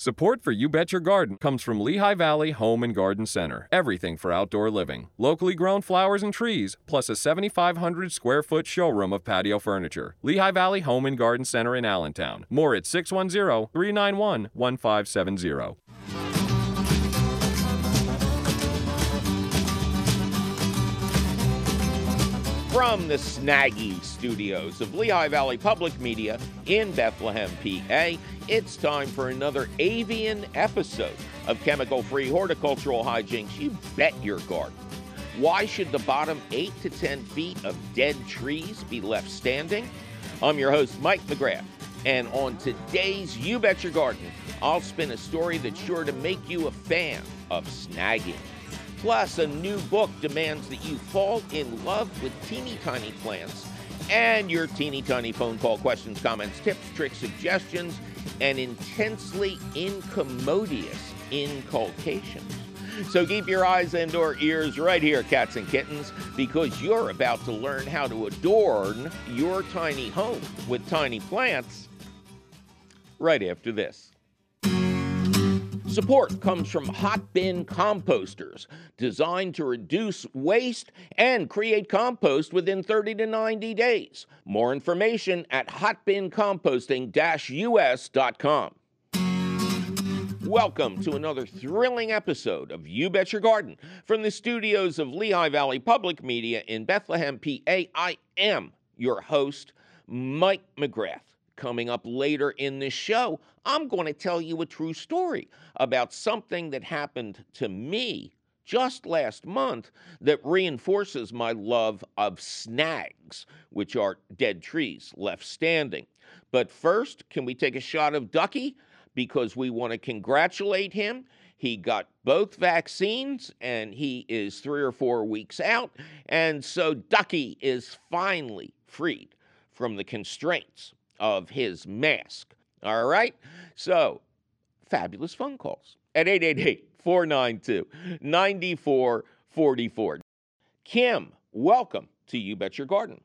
Support for You Bet Your Garden comes from Lehigh Valley Home and Garden Center. Everything for outdoor living. Locally grown flowers and trees, plus a 7,500 square foot showroom of patio furniture. Lehigh Valley Home and Garden Center in Allentown. More at 610 391 1570. From the Snaggy studios of Lehigh Valley Public Media in Bethlehem, PA, it's time for another avian episode of chemical free horticultural hijinks. You bet your garden. Why should the bottom 8 to 10 feet of dead trees be left standing? I'm your host, Mike McGrath, and on today's You Bet Your Garden, I'll spin a story that's sure to make you a fan of snagging. Plus, a new book demands that you fall in love with teeny tiny plants and your teeny tiny phone call questions, comments, tips, tricks, suggestions, and intensely incommodious inculcations. So keep your eyes and or ears right here, cats and kittens, because you're about to learn how to adorn your tiny home with tiny plants right after this. Support comes from Hot Bin Composters, designed to reduce waste and create compost within 30 to 90 days. More information at hotbincomposting-us.com. Welcome to another thrilling episode of You Bet Your Garden from the studios of Lehigh Valley Public Media in Bethlehem, PA. I am your host, Mike McGrath. Coming up later in this show, I'm going to tell you a true story about something that happened to me just last month that reinforces my love of snags, which are dead trees left standing. But first, can we take a shot of Ducky? Because we want to congratulate him. He got both vaccines and he is three or four weeks out. And so Ducky is finally freed from the constraints of his mask. All right? So, fabulous phone calls at 888 492 9444. Kim, welcome to You Bet Your Garden.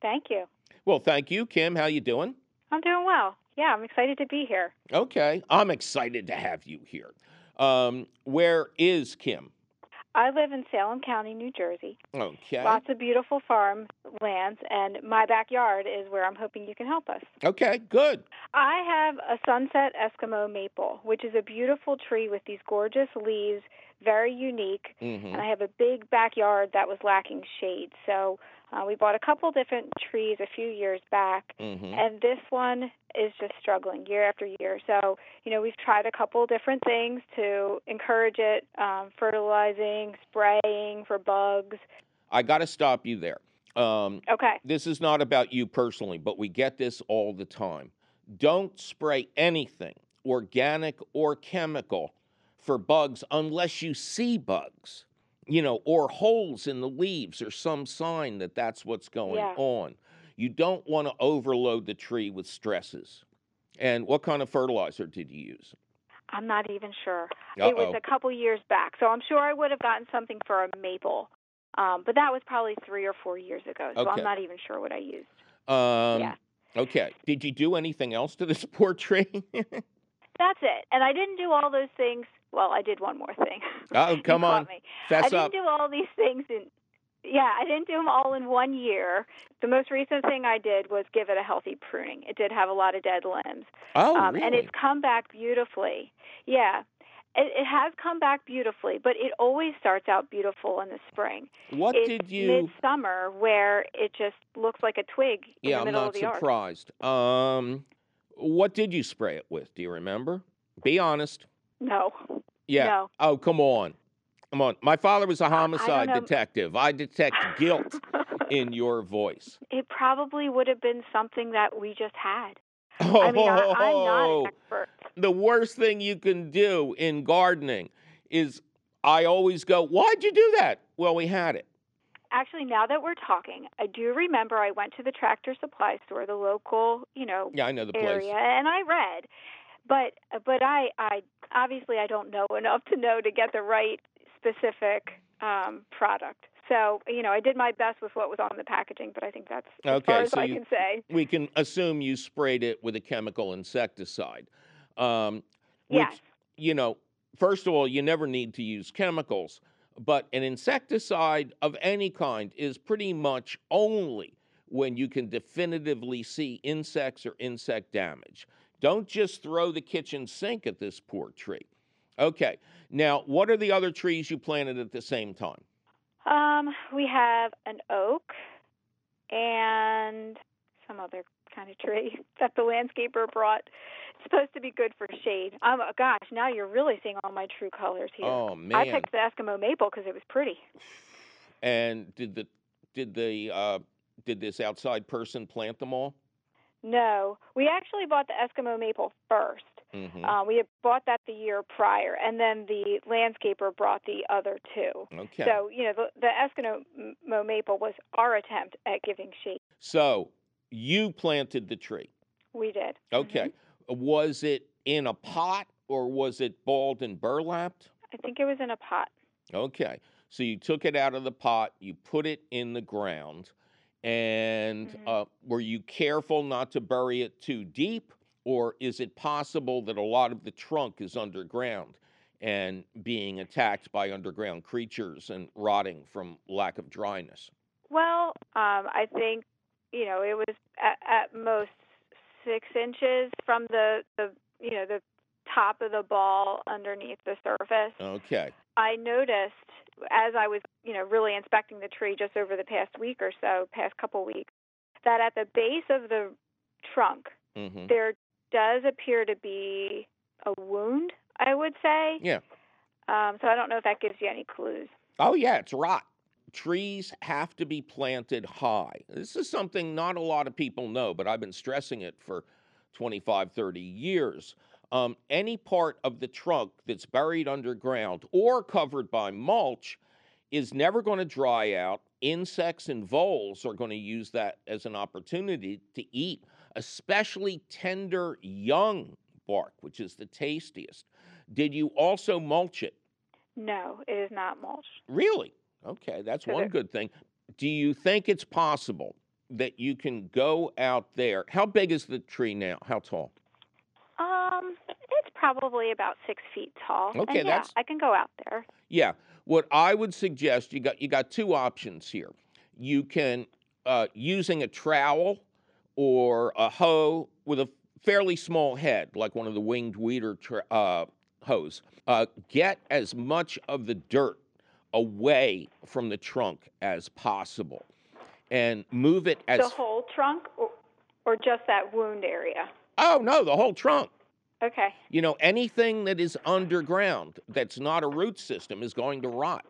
Thank you. Well, thank you, Kim. How you doing? I'm doing well. Yeah, I'm excited to be here. Okay, I'm excited to have you here. Um, where is Kim? I live in Salem County, New Jersey. Okay. Lots of beautiful farm lands, and my backyard is where I'm hoping you can help us. Okay, good. I have a sunset Eskimo maple, which is a beautiful tree with these gorgeous leaves, very unique. mm-hmm. And I have a big backyard that was lacking shade. So uh, we bought a couple different trees a few years back, Mhm. and this one is just struggling year after year. So, you know, we've tried a couple different things to encourage it um, fertilizing, spraying for bugs. I got to stop you there. Um, Okay. this is not about you personally, but we get this all the time. Don't spray anything, organic or chemical, for bugs unless you see bugs, you know, or holes in the leaves or some sign that that's what's going Yeah. on. You don't want to overload the tree with stresses. And what kind of fertilizer did you use? I'm not even sure. It Uh-oh. was a couple years back, so I'm sure I would have gotten something for a maple. Um, but that was probably three or four years ago, so Okay. I'm not even sure what I used. Um, Yeah. Okay. Did you do anything else to this poor tree? That's it. And I didn't do all those things. Well, I did one more thing. oh, come on. me. Fess I didn't up. do all these things in. Yeah, I didn't do them all in one year. The most recent thing I did was give it a healthy pruning. It did have a lot of dead limbs, oh, um, really? and it's come back beautifully. Yeah, it, it has come back beautifully, but it always starts out beautiful in the spring. what it's did you? midsummer where it just looks like a twig in yeah, the I'm middle not of the yard. surprised. Um, what did you spray it with? Do you remember? Be honest. No, Yeah. no. Oh, come on. Come on. My father was a homicide know. detective. I detect guilt in your voice. it probably would have been something that we just had. Oh, I mean, I, I'm not Oh, an expert. the worst thing you can do in gardening is I always go, Why'd you do that? Well, we had it. Actually, now that we're talking, I do remember I went to the tractor supply store, the local, you know, Yeah, I know the place. area, and I read. But but I I obviously I don't know enough to know to get the right specific um, product. So you know, I did my best with what was on the packaging, but I think that's as Okay, far as so I you- can say. We can assume you sprayed it with a chemical insecticide. Um, Which, Yes. you know, first of all, you never need to use chemicals, but an insecticide of any kind is pretty much only when you can definitively see insects or insect damage. Don't just throw the kitchen sink at this poor tree. Okay, now what are the other trees you planted at the same time? Um, we have an oak and some other kind of tree that the landscaper brought. It's supposed to be good for shade. Um, gosh, now you're really seeing all my true colors here. Oh man! I picked the Eskimo maple because it was pretty. And did the did the uh, did this outside person plant them all? No, we actually bought the Eskimo maple first. hmm Uh, we had bought that the year prior, and then the landscaper brought the other two. okay. So you know, the, the Eskimo maple was our attempt at giving shade. So you planted the tree. We did. Okay. Mhm. Was it in a pot or was it balled and burlapped? I think it was in a pot. Okay. So you took it out of the pot, you put it in the ground, and Mhm. uh, were you careful not to bury it too deep? Or is it possible that a lot of the trunk is underground and being attacked by underground creatures and rotting from lack of dryness? Well, um, I think you know it was at, at most six inches from the the you know the top of the ball underneath the surface. Okay. I noticed as I was you know really inspecting the tree just over the past week or so, past couple weeks, that at the base of the trunk hmm there does appear to be a wound. I would say. Yeah. Um, so I don't know if that gives you any clues. Oh, yeah, it's rot. Trees have to be planted high. This is something not a lot of people know, but I've been stressing it for 25, 30 years. Um, any part of the trunk that's buried underground or covered by mulch is never going to dry out. Insects and voles are going to use that as an opportunity to eat, especially tender young bark, which is the tastiest. Did you also mulch it? No, it is not mulch. Really? Okay, that's So one there- good thing. Do you think it's possible that you can go out there? How big is the tree now? How tall? Probably about six feet tall. And Okay, yeah, that's- I can go out there. Yeah. What I would suggest you got you got two options here. You can uh, using a trowel or a hoe with a fairly small head, like one of the winged weeder tra- uh, hoes. Uh, get as much of the dirt away from the trunk as possible, and move it as the whole trunk, or, or just that wound area. Oh no, the whole trunk. Okay. You know, anything that is underground that's not a root system is going to rot.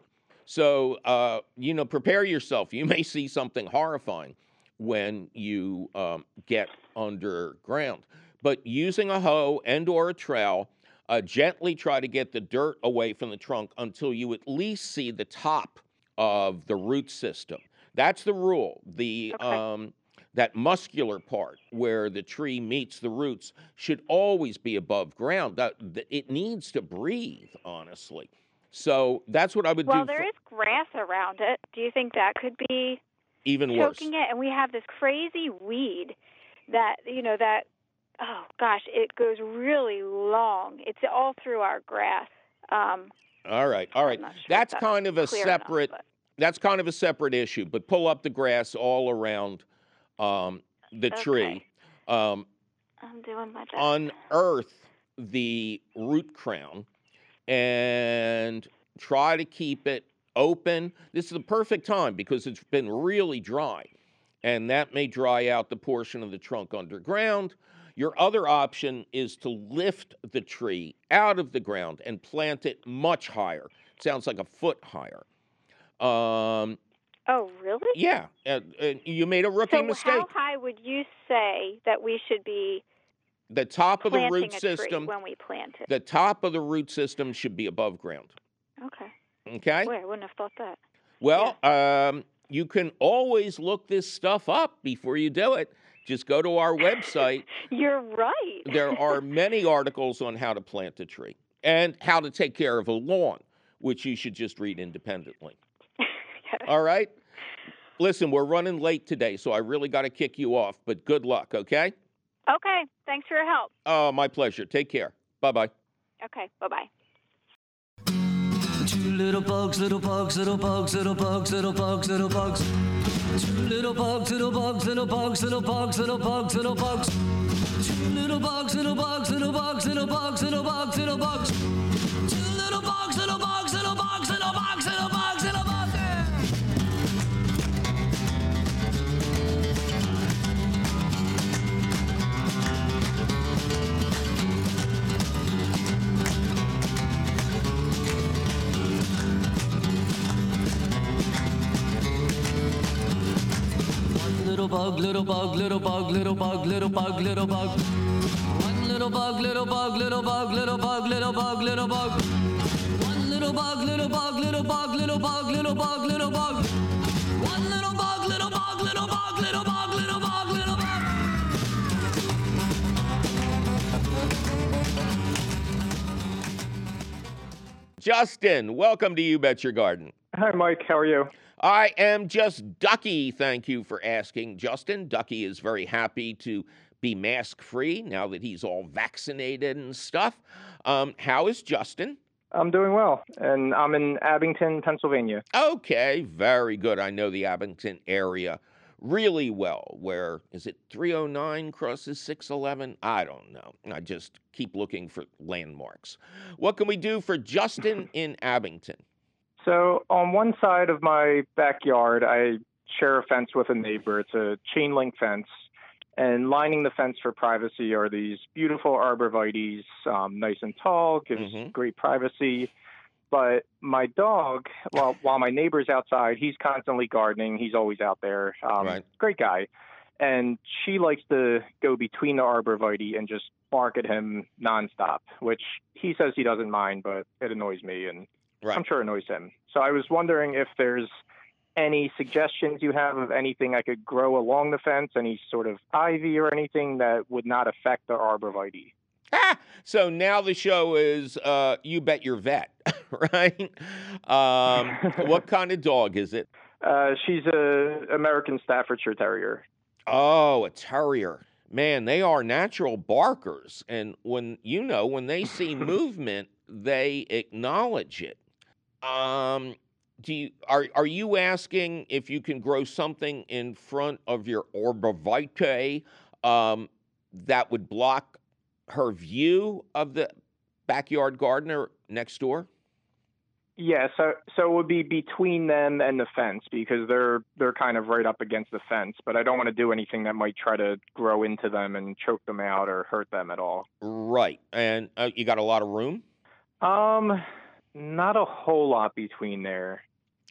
So, uh, you know, prepare yourself. You may see something horrifying when you um, get underground. But using a hoe and or a trowel, uh, gently try to get the dirt away from the trunk until you at least see the top of the root system. That's the rule. The Okay. um, that muscular part where the tree meets the roots should always be above ground. It needs to breathe, honestly. So that's what I would Well, do. there for- is grass around it. Do you think that could be even worse. choking it? And we have this crazy weed that you know that. Oh gosh, it goes really long. It's all through our grass. Um, All right, all right. Sure That's that's kind of a clear enough, separate. That's kind of a separate issue. But pull up the grass all around um, the tree. Um, I'm doing my best. unearth the root crown and try to keep it open. This is the perfect time because it's been really dry, and that may dry out the portion of the trunk underground. Your other option is to lift the tree out of the ground and plant it much higher. sounds like a foot higher. Um, oh, really? yeah, uh, uh, you made a rookie So mistake. how high would you say that we should be the top of the root system. when we plant it? the top of the root system should be above ground. Okay. Okay. Boy, I wouldn't have thought that. Well, um, you can always look this stuff up before you do it. Just go to our website. You're right. there are many articles on how to plant a tree and how to take care of a lawn, which you should just read independently. Yes. All right. Listen, we're running late today, so I really got to kick you off, but good luck, okay? Okay. Thanks for your help. Oh, my pleasure. Take care. Bye bye. Okay. Bye bye. Two little bugs, little bugs, little bugs, little bugs, little bugs, little bugs. Two little bugs, little bugs, little bugs, little bugs, little bugs, little bugs. Two little bugs, little bugs, little bugs, little bugs, little bugs, little bugs. Little bug, little bug, little bug, little bug, little bug, little bug. One little bug, little bug, little bug, little bug, little bug, little bug. One little bug, little bug, little bug, little bug, little bug, little bug. One little bug, little bug, little bug, little bug, little bug, little bug. Justin, welcome to You Bet Your Garden. Hi, Mike. How are you? I am just Ducky. Thank you for asking, Justin. Ducky is very happy to be mask free now that he's all vaccinated and stuff. Um, how is Justin? I'm doing well, and I'm in Abington, Pennsylvania. Okay, very good. I know the Abington area really well. Where is it 309 crosses 611? I don't know. I just keep looking for landmarks. What can we do for Justin in Abington? So, on one side of my backyard, I share a fence with a neighbor. It's a chain link fence. And lining the fence for privacy are these beautiful arborvitaes, um, nice and tall, gives Mhm. great privacy. But my dog, well, while my neighbor's outside, he's constantly gardening. He's always out there. Um, Right. Great guy. And she likes to go between the arborvitae and just bark at him nonstop, which he says he doesn't mind, but it annoys me. And Right. I'm sure it annoys him. So I was wondering if there's any suggestions you have of anything I could grow along the fence, any sort of ivy or anything that would not affect the arborvitae. Ah, so now the show is uh, You Bet Your Vet, right? Um, what kind of dog is it? Uh, she's a American Staffordshire Terrier. Oh, a terrier. Man, they are natural barkers. And when, you know, when they see movement, they acknowledge it. Um, do you, are, are you asking if you can grow something in front of your arborvitae um, that would block her view of the backyard gardener next door? Yeah, so so it would be between them and the fence because they're they're kind of right up against the fence, but I don't want to do anything that might try to grow into them and choke them out or hurt them at all. Right. And uh, you got a lot of room? Um, not a whole lot between there.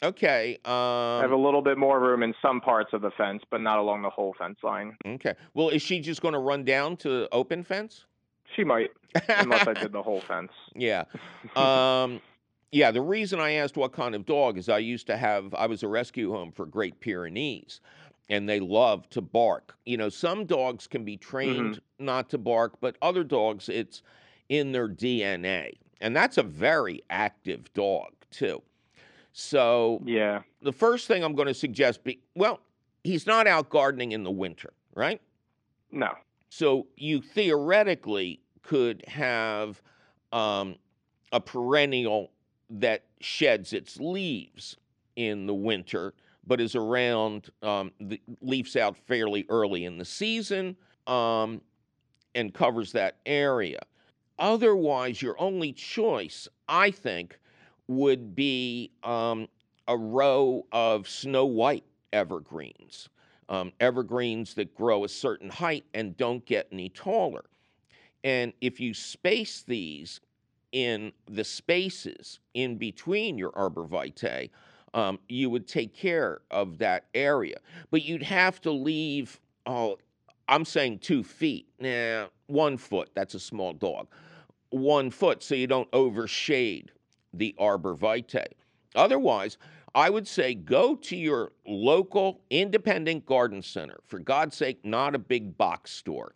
Okay. I have Um, a little bit more room in some parts of the fence, but not along the whole fence line. okay. Well, is she just going to run down to open fence? She might, unless I did the whole fence. Yeah. Um, yeah. The reason I asked what kind of dog is I used to have, I was a rescue home for Great Pyrenees, and they love to bark. You know, some dogs can be trained not to bark, but other dogs, it's in their DNA. And that's a very active dog, too. So Yeah. the first thing I'm going to suggest be well, he's not out gardening in the winter, right? No. So you theoretically could have um, a perennial that sheds its leaves in the winter, but is around um, the leaves out fairly early in the season um, and covers that area. Otherwise, your only choice, I think, would be um, a row of snow white evergreens um, evergreens that grow a certain height and don't get any taller. And if you space these in the spaces in between your arborvitae, um, you would take care of that area. But you'd have to leave, oh, I'm saying two feet. Nah, one foot. That's a small dog. One foot so you don't overshade the arbor vitae. Otherwise, I would say go to your local independent garden center. For God's sake, not a big box store.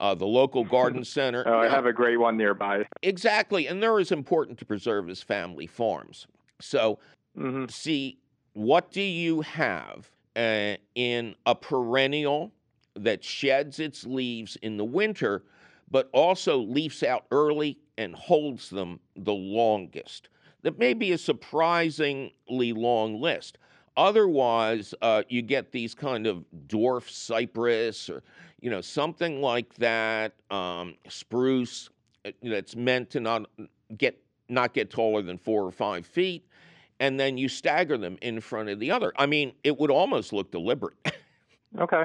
Uh, the local garden center. Oh, I have a great one nearby. exactly. And they're as important to preserve as family farms. So, hmm see, what do you have uh, in a perennial that sheds its leaves in the winter, but also leaves out early and holds them the longest. That may be a surprisingly long list. Otherwise, uh, you get these kind of dwarf cypress or, you know, something like that, um, spruce uh, that's meant to not get not get taller than four or five feet, and then you stagger them in front of the other. I mean, it would almost look deliberate. Okay.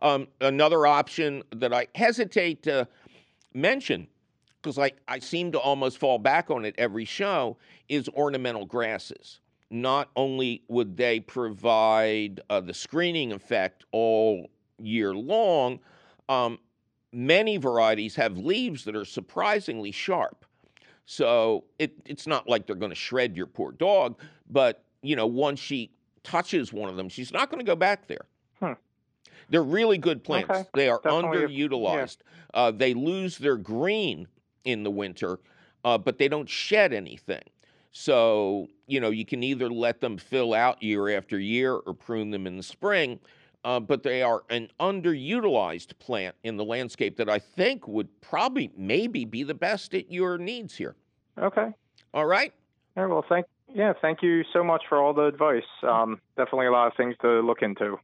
Um, another option that I hesitate to mention, because I, I seem to almost fall back on it every show, is ornamental grasses. Not only would they provide uh, the screening effect all year long, um, many varieties have leaves that are surprisingly sharp. So it, it's not like they're going to shred your poor dog, but you know, once she touches one of them, she's not going to go back there. Hmm. They're really good plants. Okay. They are Definitely a- yeah. underutilized. Uh, they lose their green in the winter, uh, but they don't shed anything. So, you know, you can either let them fill out year after year or prune them in the spring, uh, but they are an underutilized plant in the landscape that I think would probably maybe be the best at your needs here. Okay. All right? Right. Well, thank yeah, thank you so much for all the advice. Um, definitely a lot of things to look into.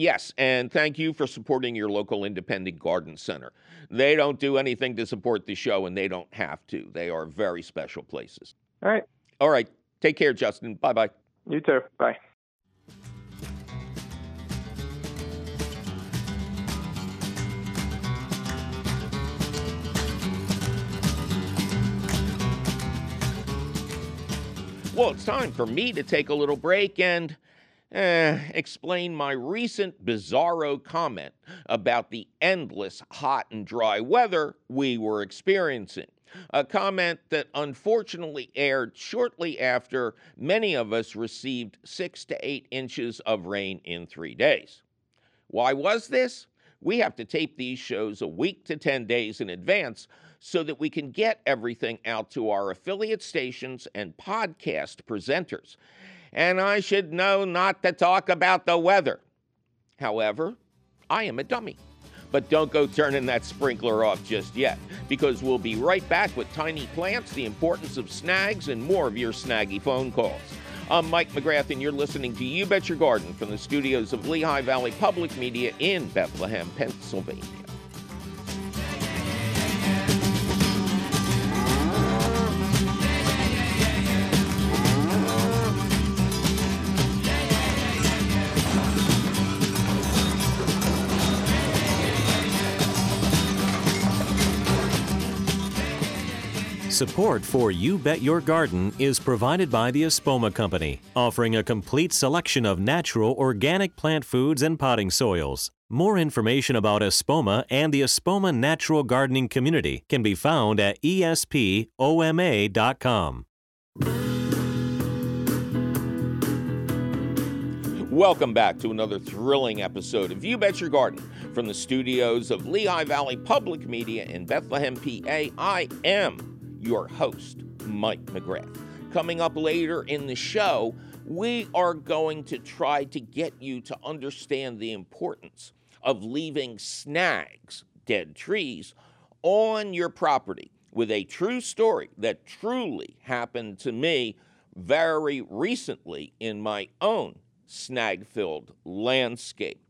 Yes, and thank you for supporting your local independent garden center. They don't do anything to support the show, and they don't have to. They are very special places. All right. All right, take care, Justin. Bye bye. You too. Bye. Well, it's time for me to take a little break and eh, explain my recent bizarro comment about the endless hot and dry weather we were experiencing. A comment that unfortunately aired shortly after many of us received six to eight inches of rain in three days. Why was this? We have to tape these shows a week to 10 days in advance so that we can get everything out to our affiliate stations and podcast presenters. And I should know not to talk about the weather. However, I am a dummy. But don't go turning that sprinkler off just yet, because we'll be right back with tiny plants, the importance of snags, and more of your snaggy phone calls. I'm Mike McGrath, and you're listening to You Bet Your Garden from the studios of Lehigh Valley Public Media in Bethlehem, Pennsylvania. Support for You Bet Your Garden is provided by the Espoma Company, offering a complete selection of natural organic plant foods and potting soils. More information about Espoma and the Espoma Natural Gardening Community can be found at espoma.com. Welcome back to another thrilling episode of You Bet Your Garden from the studios of Lehigh Valley Public Media in Bethlehem, PA. I am your host, Mike McGrath. Coming up later in the show, we are going to try to get you to understand the importance of leaving snags, dead trees, on your property with a true story that truly happened to me very recently in my own snag filled landscape.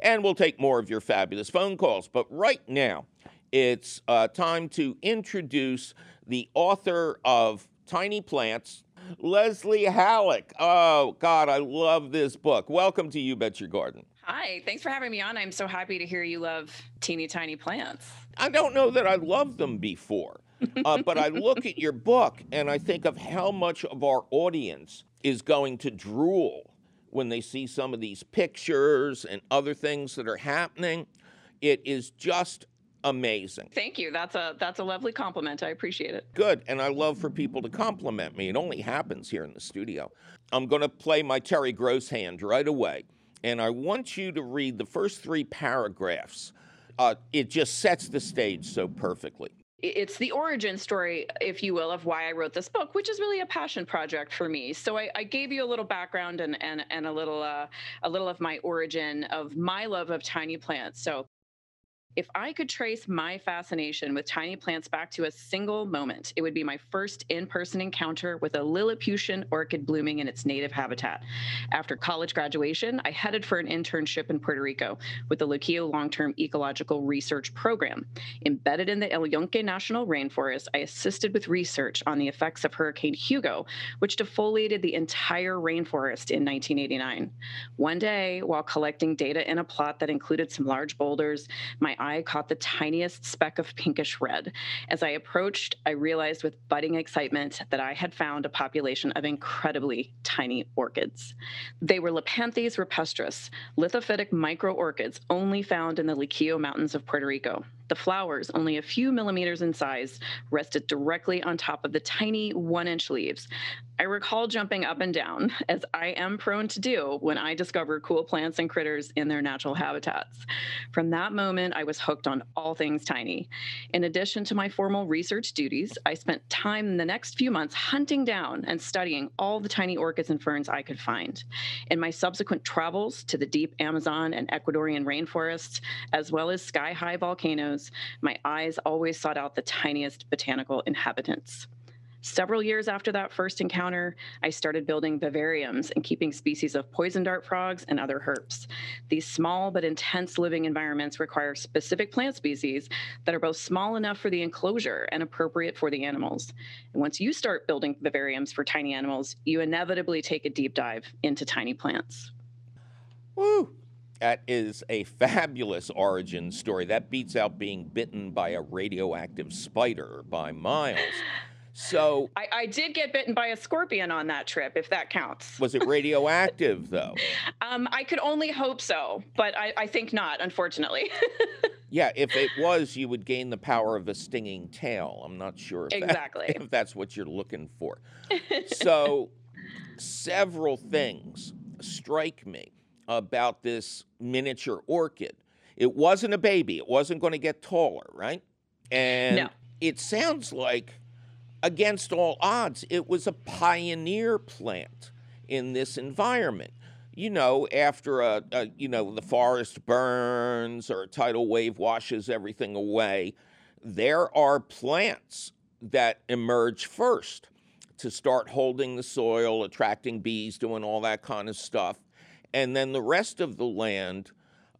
And we'll take more of your fabulous phone calls. But right now, it's uh, time to introduce the author of Tiny Plants, Leslie Halleck. Oh, God, I love this book. Welcome to You Bet Your Garden. Hi, thanks for having me on. I'm so happy to hear you love teeny tiny plants. I don't know that I loved them before, uh, but I look at your book and I think of how much of our audience is going to drool when they see some of these pictures and other things that are happening. It is just amazing. Thank you. That's a that's a lovely compliment. I appreciate it. Good, and I love for people to compliment me. It only happens here in the studio. I'm going to play my Terry Gross hand right away, and I want you to read the first three paragraphs. Uh, it just sets the stage so perfectly. It's the origin story, if you will, of why I wrote this book, which is really a passion project for me. So I, I gave you a little background and and, and a little uh, a little of my origin of my love of tiny plants. So If I could trace my fascination with tiny plants back to a single moment, it would be my first in person encounter with a Lilliputian orchid blooming in its native habitat. After college graduation, I headed for an internship in Puerto Rico with the Luquillo Long Term Ecological Research Program. Embedded in the El Yunque National Rainforest, I assisted with research on the effects of Hurricane Hugo, which defoliated the entire rainforest in 1989. One day, while collecting data in a plot that included some large boulders, my eye caught the tiniest speck of pinkish red. As I approached, I realized with budding excitement that I had found a population of incredibly tiny orchids. They were Lepanthes rupestris, lithophytic microorchids only found in the Luquillo Mountains of Puerto Rico. The flowers, only a few millimeters in size, rested directly on top of the tiny one inch leaves. I recall jumping up and down, as I am prone to do when I discover cool plants and critters in their natural habitats. From that moment, I was hooked on all things tiny. In addition to my formal research duties, I spent time in the next few months hunting down and studying all the tiny orchids and ferns I could find. In my subsequent travels to the deep Amazon and Ecuadorian rainforests, as well as sky high volcanoes, my eyes always sought out the tiniest botanical inhabitants. Several years after that first encounter, I started building vivariums and keeping species of poison dart frogs and other herps. These small but intense living environments require specific plant species that are both small enough for the enclosure and appropriate for the animals. And once you start building vivariums for tiny animals, you inevitably take a deep dive into tiny plants. Woo! That is a fabulous origin story. That beats out being bitten by a radioactive spider by miles. So I, I, did get bitten by a scorpion on that trip, if that counts. Was it radioactive though? um, I could only hope so, but I, I think not, unfortunately. yeah, if it was, you would gain the power of a stinging tail. I'm not sure if exactly that, if that's what you're looking for. so, several things strike me about this miniature orchid. It wasn't a baby. It wasn't going to get taller, right? And no. it sounds like against all odds, it was a pioneer plant in this environment. You know, after a, a, you know the forest burns or a tidal wave washes everything away, there are plants that emerge first to start holding the soil, attracting bees, doing all that kind of stuff, and then the rest of the land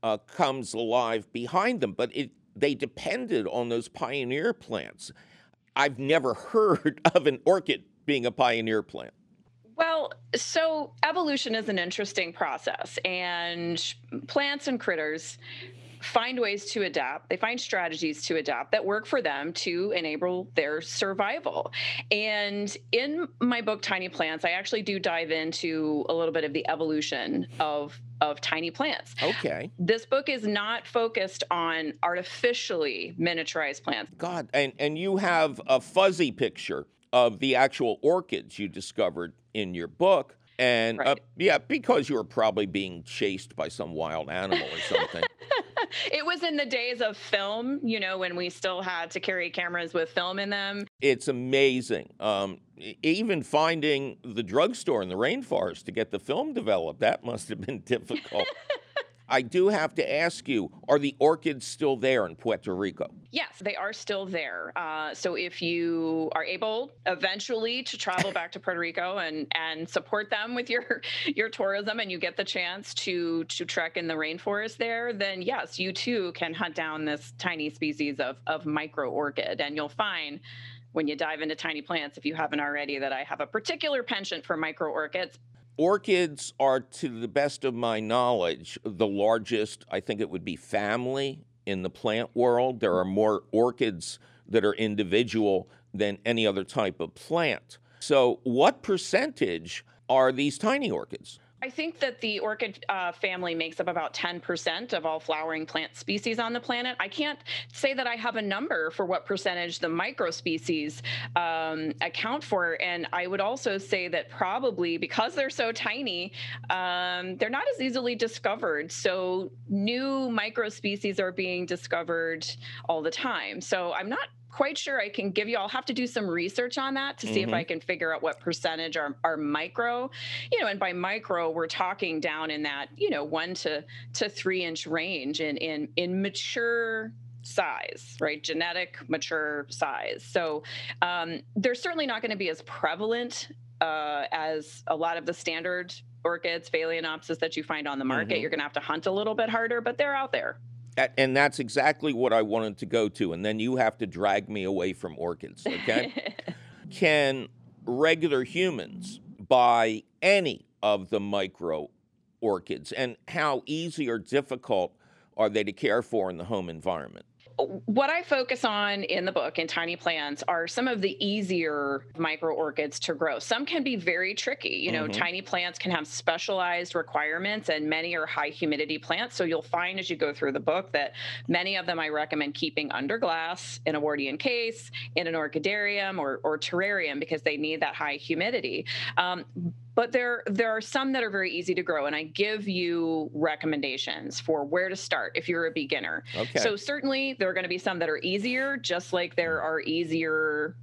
uh, comes alive behind them. But it, they depended on those pioneer plants. I've never heard of an orchid being a pioneer plant. Well, so evolution is an interesting process, and plants and critters find ways to adapt. They find strategies to adapt that work for them to enable their survival. And in my book, Tiny Plants, I actually do dive into a little bit of the evolution of of tiny plants. Okay. This book is not focused on artificially miniaturized plants. God, and and you have a fuzzy picture of the actual orchids you discovered in your book. And uh, right. uh, yeah, because you were probably being chased by some wild animal or something. it was in the days of film, you know, when we still had to carry cameras with film in them. It's amazing. Um, even finding the drugstore in the rainforest to get the film developed, that must have been difficult. I do have to ask you are the orchids still there in Puerto Rico? Yes, they are still there. Uh, so if you are able eventually to travel back to Puerto Rico and, and support them with your, your tourism and you get the chance to, to trek in the rainforest there, then yes, you too can hunt down this tiny species of, of micro orchid. And you'll find when you dive into tiny plants, if you haven't already, that I have a particular penchant for micro orchids orchids are, to the best of my knowledge, the largest, I think it would be family in the plant world. There are more orchids that are individual than any other type of plant. So, what percentage are these tiny orchids? I think that the orchid uh, family makes up about 10% of all flowering plant species on the planet. I can't say that I have a number for what percentage the microspecies um, account for. And I would also say that probably because they're so tiny, um, they're not as easily discovered. So new microspecies are being discovered all the time. So I'm not quite sure I can give you. I'll have to do some research on that to see mm-hmm. if I can figure out what percentage are, are micro. You know, and by micro, we're talking down in that you know one to to three inch range in in in mature size, right? Genetic mature size. So um, they're certainly not going to be as prevalent uh, as a lot of the standard orchids, phalaenopsis that you find on the market. Mm-hmm. You're going to have to hunt a little bit harder, but they're out there and that's exactly what I wanted to go to. And then you have to drag me away from orchids, okay? Can regular humans buy any of the micro orchids? And how easy or difficult are they to care for in the home environment? What I focus on in the book in Tiny Plants are some of the easier micro orchids to grow. Some can be very tricky. You know, mm-hmm. tiny plants can have specialized requirements, and many are high humidity plants. So you'll find as you go through the book that many of them I recommend keeping under glass in a Wardian case, in an orchidarium or, or terrarium because they need that high humidity. Um, but there there are some that are very easy to grow and i give you recommendations for where to start if you're a beginner. Okay. so certainly there are going to be some that are easier just like there are easier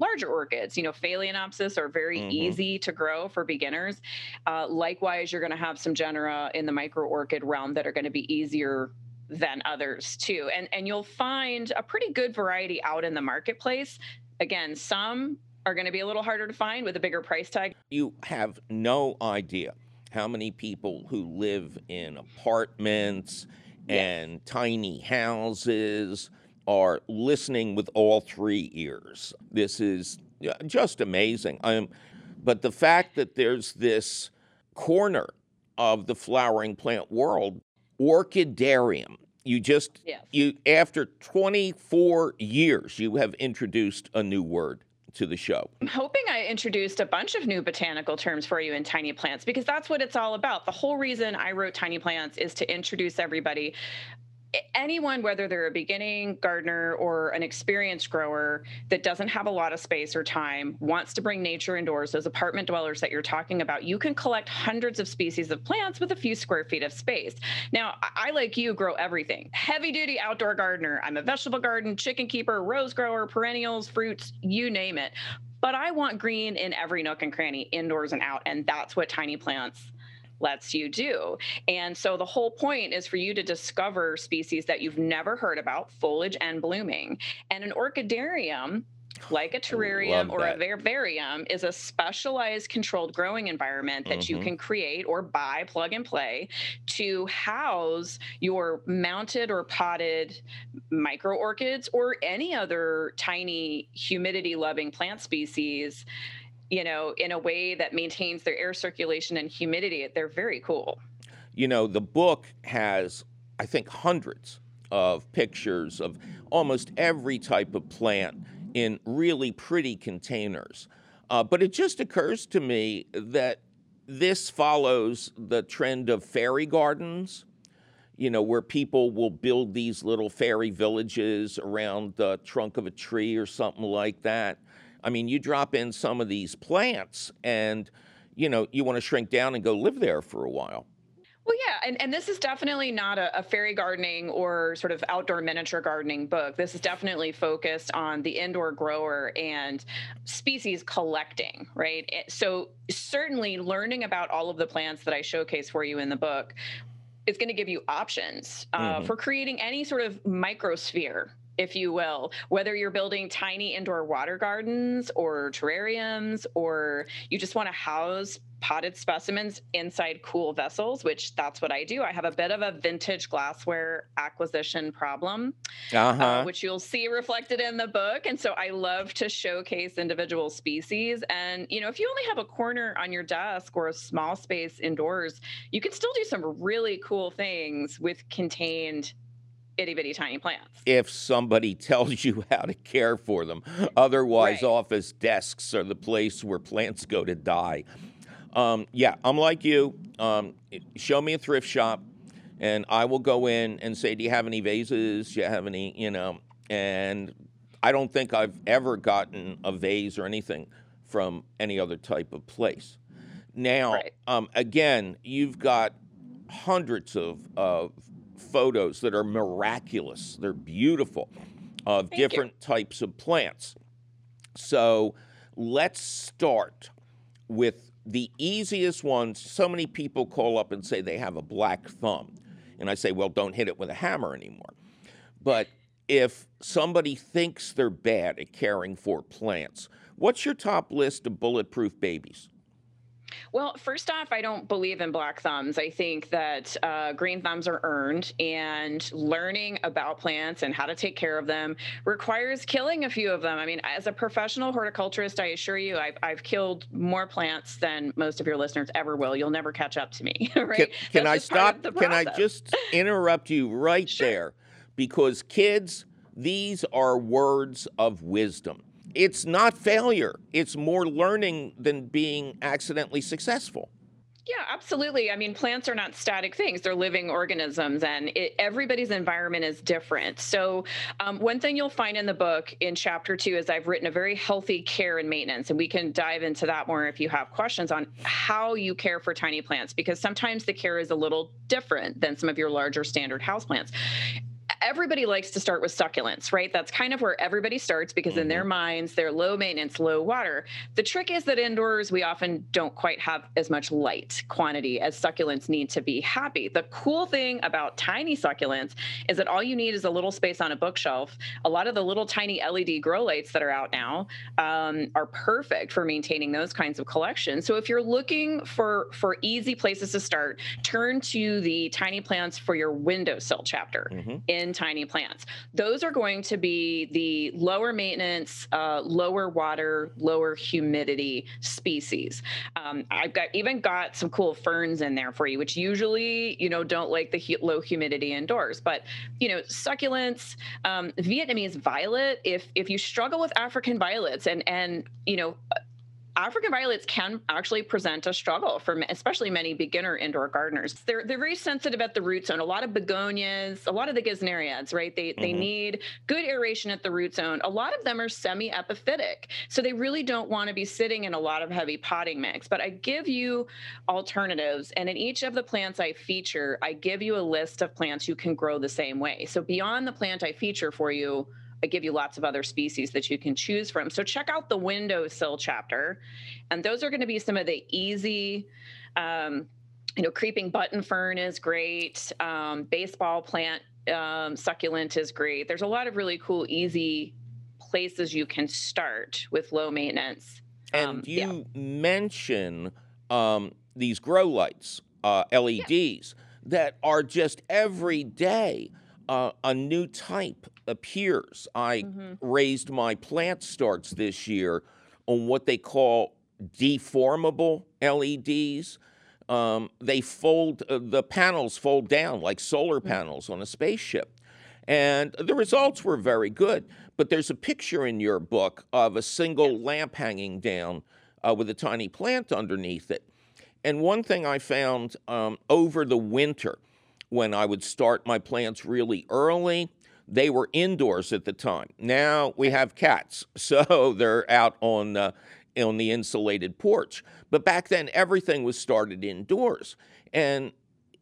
larger orchids. You know phalaenopsis are very mm-hmm. easy to grow for beginners. Uh, likewise you're going to have some genera in the micro orchid realm that are going to be easier than others too. And and you'll find a pretty good variety out in the marketplace. Again some are going to be a little harder to find with a bigger price tag. You have no idea how many people who live in apartments and yes. tiny houses are listening with all three ears. This is just amazing. Um, but the fact that there's this corner of the flowering plant world, orchidarium. You just yes. you after 24 years you have introduced a new word to the show. I'm hoping I introduced a bunch of new botanical terms for you in Tiny Plants because that's what it's all about. The whole reason I wrote Tiny Plants is to introduce everybody anyone, whether they're a beginning gardener or an experienced grower that doesn't have a lot of space or time, wants to bring nature indoors, those apartment dwellers that you're talking about, you can collect hundreds of species of plants with a few square feet of space. Now, I, like you, grow everything. Heavy duty outdoor gardener. I'm a vegetable garden, chicken keeper, rose grower, perennials, fruits, you name it. But I want green in every nook and cranny, indoors and out. And that's what tiny plants lets you do. And so the whole point is for you to discover species that you've never heard about, foliage and blooming. And an orchidarium like a terrarium or a vivarium is a specialized controlled growing environment that mm-hmm. you can create or buy plug and play to house your mounted or potted micro orchids or any other tiny humidity loving plant species you know, in a way that maintains their air circulation and humidity. They're very cool. You know, the book has, I think, hundreds of pictures of almost every type of plant in really pretty containers. Uh, but it just occurs to me that this follows the trend of fairy gardens, you know, where people will build these little fairy villages around the trunk of a tree or something like that. I mean, you drop in some of these plants and, you know, you want to shrink down and go live there for a while. Well, yeah, and, and this is definitely not a, a, fairy gardening or sort of outdoor miniature gardening book. This is definitely focused on the indoor grower and species collecting, right? So, certainly learning about all of the plants that I showcase for you in the book is going to give you options uh, mm-hmm. for creating any sort of microsphere if you will, whether you're building tiny indoor water gardens or terrariums, or you just want to house potted specimens inside cool vessels, which that's what I do. I have a bit of a vintage glassware acquisition problem, uh-huh. uh, which you'll see reflected in the book. And so I love to showcase individual species. And, you know, if you only have a corner on your desk or a small space indoors, you can still do some really cool things with contained itty bitty tiny plants. If somebody tells you how to care for them. Otherwise, right. office desks are the place where plants go to die. Um, yeah, I'm like you. Um, show me a thrift shop, and I will go in and say, Do you have any vases? Do you have any, you know? And I don't think I've ever gotten a vase or anything from any other type of place. Now, right. um, again, you've got hundreds of, of photos that are miraculous. They're beautiful. of Thank you. different types of plants. So let's start with the easiest ones. So many people call up and say they have a black thumb. And I say, well, don't hit it with a hammer anymore. But if somebody thinks they're bad at caring for plants, what's your top list of bulletproof babies? Well, first off, I don't believe in black thumbs. I think that uh, green thumbs are earned, and learning about plants and how to take care of them requires killing a few of them. I mean, as a professional horticulturist, I assure you, I've, I've killed more plants than most of your listeners ever will. You'll never catch up to me, right? Can, can I That's just part of stop? Can I just interrupt you right Sure. there? Because kids, these are words of wisdom. It's not failure. It's more learning than being accidentally successful. Yeah, absolutely. I mean, plants are not static things; they're living organisms, and it, everybody's environment is different. So, um, one thing you'll find in the book in chapter two is I've written a very healthy care and maintenance, and we can dive into that more if you have questions on how you care for tiny plants, because sometimes the care is a little different than some of your larger standard houseplants everybody likes to start with succulents, right? That's kind of where everybody starts because in their minds, they're low maintenance, low water. The trick is that indoors, we often don't quite have as much light quantity as succulents need to be happy. The cool thing about tiny succulents is that all you need is a little space on a bookshelf. A lot of the little tiny LED grow lights that are out now um, are perfect for maintaining those kinds of collections. So if you're looking for for easy places to start, turn to the tiny plants for your windowsill chapter in tiny plants. Those are going to be the lower maintenance, uh, lower water, lower humidity species. Um, I've got even got some cool ferns in there for you, which usually you know don't like the low humidity indoors. But you know succulents, um, Vietnamese violet. If if you struggle with African violets and and you know African violets can actually present a struggle for especially many beginner indoor gardeners. They're they're very sensitive at the root zone. A lot of begonias, a lot of the gesneriads, right? They they Mhm. need good aeration at the root zone. A lot of them are semi-epiphytic, so they really don't want to be sitting in a lot of heavy potting mix. But I give you alternatives, and in each of the plants I feature, I give you a list of plants you can grow the same way. So beyond the plant I feature for you. I give you lots of other species that you can choose from. So check out the windowsill chapter, and those are going to be some of the easy. Um, you know, creeping button fern is great. Um, baseball plant um, succulent is great. There's a lot of really cool, easy places you can start with low maintenance. And Um, you yeah. mention um, these grow lights, uh, LEDs, that are just every day uh, a new type appears. I Mhm. raised my plant starts this year on what they call deformable LEDs. Um, they fold, uh, the panels fold down like solar panels on a spaceship. And the results were very good. But there's a picture in your book of a single lamp hanging down uh, with a tiny plant underneath it. And one thing I found um, over the winter, when I would start my plants really early, they were indoors at the time. Now we have cats, so they're out on uh, on the insulated porch. But back then, everything was started indoors, and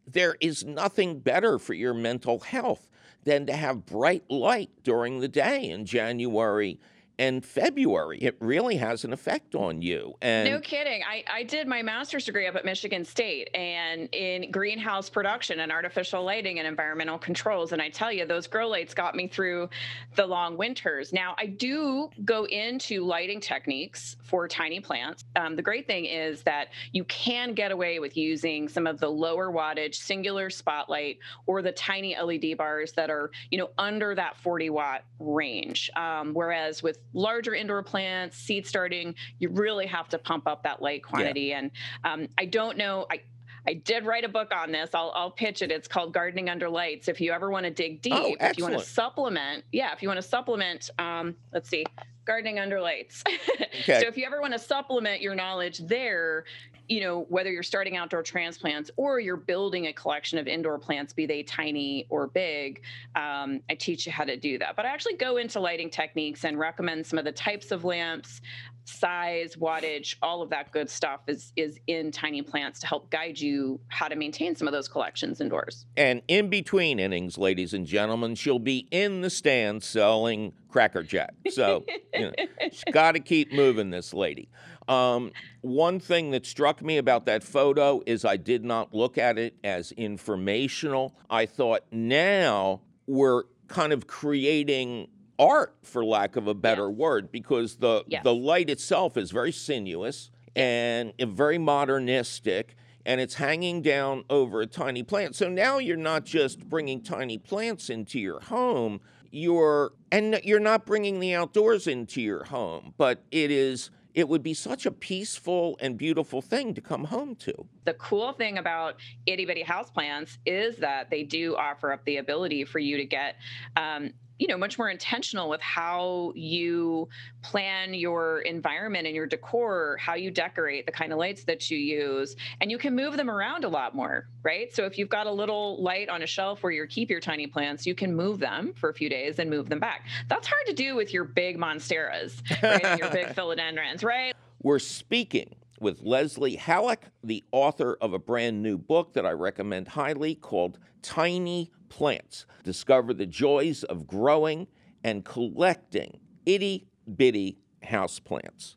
there is nothing better for your mental health than to have bright light during the day in January and February. It really has an effect on you. And No kidding. I, I did my master's degree up at Michigan State and in greenhouse production and artificial lighting and environmental controls. And I tell you, those grow lights got me through the long winters. Now, I do go into lighting techniques for tiny plants. Um, the great thing is that you can get away with using some of the lower wattage singular spotlight or the tiny LED bars that are, you know, under that 40 watt range. Um, whereas with larger indoor plants, seed starting, you really have to pump up that light quantity. And um, I don't know, I I did write a book on this. I'll, I'll pitch it. It's called Gardening Under Lights. If you ever want to dig deep, Oh, if you want to supplement, yeah, if you want to supplement, um, let's see, Gardening Under Lights. Okay. So if you ever want to supplement your knowledge there, you know, whether you're starting outdoor transplants or you're building a collection of indoor plants, be they tiny or big, um, I teach you how to do that. But I actually go into lighting techniques and recommend some of the types of lamps size, wattage, all of that good stuff is is in tiny plants to help guide you how to maintain some of those collections indoors. And in between innings, ladies and gentlemen, she'll be in the stand selling Cracker Jack. So you know, she's got to keep moving, this lady. Um, one thing that struck me about that photo is I did not look at it as informational. I thought now we're kind of creating art, for lack of a better Yes. word, because the Yes. the light itself is very sinuous and very modernistic. And it's hanging down over a tiny plant. So now you're not just bringing tiny plants into your home, you're and you're not bringing the outdoors into your home, but it is it would be such a peaceful and beautiful thing to come home to. the cool thing about itty bitty houseplants is that they do offer up the ability for you to get um, you know much more intentional with how you plan your environment and your decor how you decorate the kind of lights that you use and you can move them around a lot more right? So if you've got a little light on a shelf where you keep your tiny plants you can move them for a few days and move them back. That's hard to do with your big monsteras right? Your big philodendrons right? We're speaking with Leslie Halleck, the author of a brand new book that I recommend highly called Tiny Plants Discover the Joys of Growing and Collecting Itty Bitty Houseplants.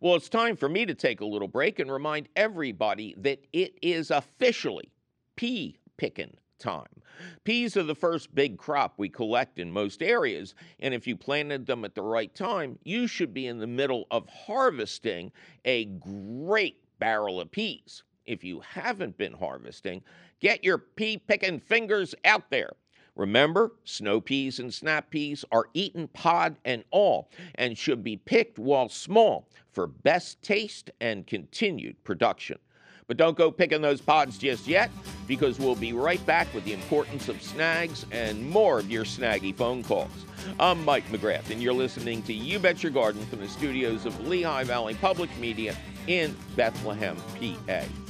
Well, it's time for me to take a little break and remind everybody that it is officially pea picking time. Peas are the first big crop we collect in most areas, and if you planted them at the right time, you should be in the middle of harvesting a great barrel of peas. If you haven't been harvesting, get your pea picking fingers out there. Remember, snow peas and snap peas are eaten pod and all and should be picked while small for best taste and continued production. But don't go picking those pods just yet because we'll be right back with the importance of snags and more of your snaggy phone calls. I'm Mike McGrath, and you're listening to You Bet Your Garden from the studios of Lehigh Valley Public Media in Bethlehem, PA.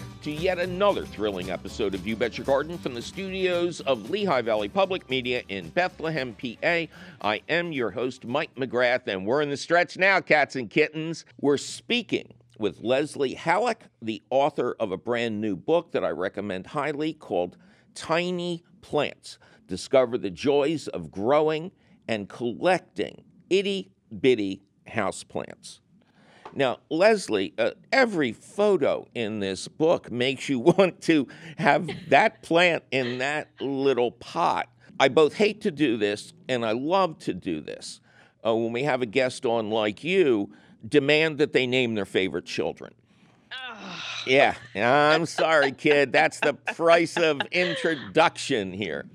to yet another thrilling episode of You Bet Your Garden from the studios of Lehigh Valley Public Media in Bethlehem, PA. I am your host, Mike McGrath, and we're in the stretch now, cats and kittens. We're speaking with Leslie Halleck, the author of a brand new book that I recommend highly called Tiny Plants Discover the Joys of Growing and Collecting Itty Bitty Houseplants. Now, Leslie, uh, every photo in this book makes you want to have that plant in that little pot. I both hate to do this and I love to do this. Uh, when we have a guest on like you, demand that they name their favorite children. Yeah, I'm sorry, kid. That's the price of introduction here.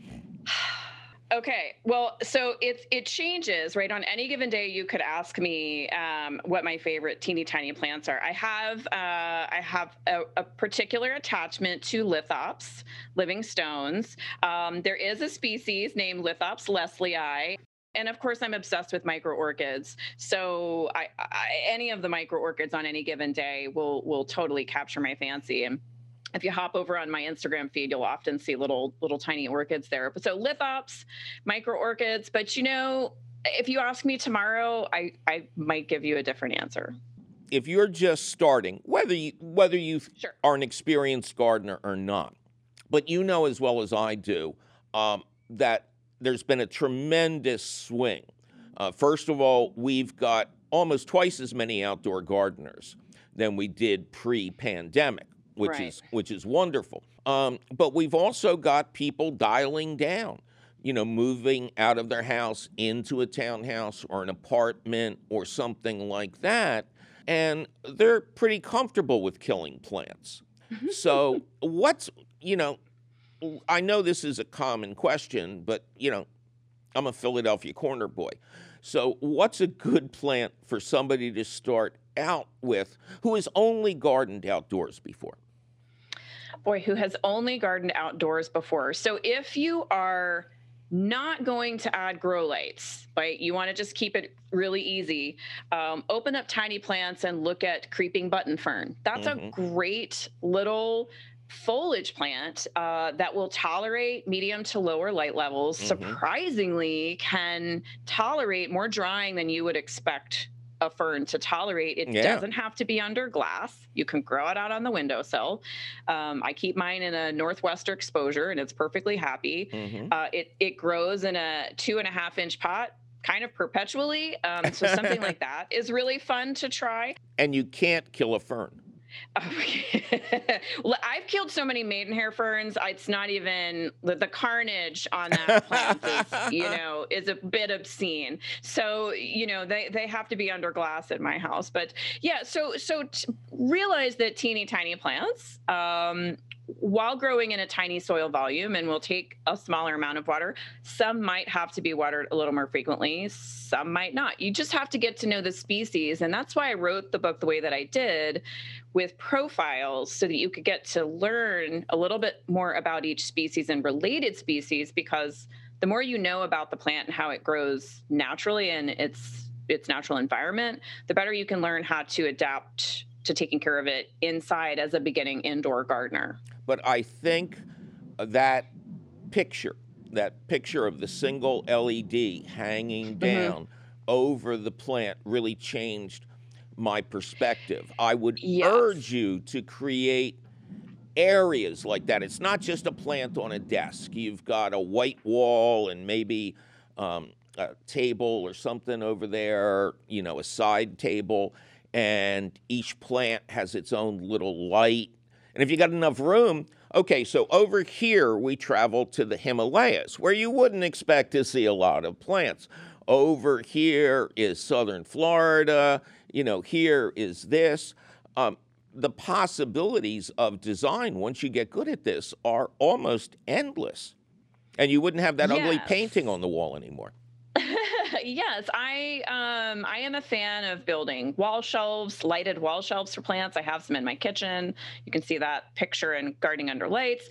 Okay, well, so it it changes, right? On any given day, you could ask me um, what my favorite teeny tiny plants are. I have uh, I have a, a particular attachment to lithops, living stones. Um, there is a species named Lithops lesliei. And of course, I'm obsessed with micro orchids So I, I, any of the micro orchids on any given day will will totally capture my fancy. And if you hop over on my Instagram feed, you'll often see little little tiny orchids there. But so lithops, micro orchids. But you know, if you ask me tomorrow, I I might give you a different answer. If you're just starting, whether you whether you Sure. are an experienced gardener or not, but you know as well as I do um, that there's been a tremendous swing. Uh, first of all, we've got almost twice as many outdoor gardeners than we did pre-pandemic, which Right. is which is wonderful. Um, but we've also got people dialing down. You know, moving out of their house into a townhouse or an apartment or something like that, and they're pretty comfortable with killing plants. so, what's you know, I know this is a common question, but you know, I'm a Philadelphia corner boy. So, what's a good plant for somebody to start out with who has only gardened outdoors before? Boy, who has only gardened outdoors before. So, if you are not going to add grow lights, right? You want to just keep it really easy. Um, open up tiny plants and look at creeping button fern. That's mm-hmm. a great little foliage plant uh, that will tolerate medium to lower light levels. Mm-hmm. Surprisingly, can tolerate more drying than you would expect a fern to tolerate. It yeah. doesn't have to be under glass. You can grow it out on the windowsill. Um, I keep mine in a northwester exposure, and it's perfectly happy. Mm-hmm. Uh, it it grows in a two and a half inch pot. Kind of perpetually. Um, so, something like that is really fun to try. And you can't kill a fern. well, I've killed so many maidenhair ferns. It's not even the, the carnage on that plant is, you know, is a bit obscene. So, you know, they, they have to be under glass at my house. But yeah, so so t- realize that teeny tiny plants um, while growing in a tiny soil volume and will take a smaller amount of water, some might have to be watered a little more frequently, some might not. You just have to get to know the species. And that's why I wrote the book the way that I did with profiles so that you could get to learn a little bit more about each species and related species because the more you know about the plant and how it grows naturally in its its natural environment, the better you can learn how to adapt to taking care of it inside as a beginning indoor gardener. But I think that picture, that picture of the single LED hanging mm-hmm. down mm-hmm. over the plant really changed my perspective. I would yes. urge you to create areas like that. It's not just a plant on a desk. You've got a white wall and maybe um, a table or something over there, you know, a side table, and each plant has its own little light and if you got enough room, okay, so over here we travel to the Himalayas, where you wouldn't expect to see a lot of plants. Over here is southern Florida, you know, here is this. Um, the possibilities of design, once you get good at this, are almost endless. And you wouldn't have that yes. ugly painting on the wall anymore. yes, I um, I am a fan of building wall shelves, lighted wall shelves for plants. I have some in my kitchen. You can see that picture in Gardening Under Lights.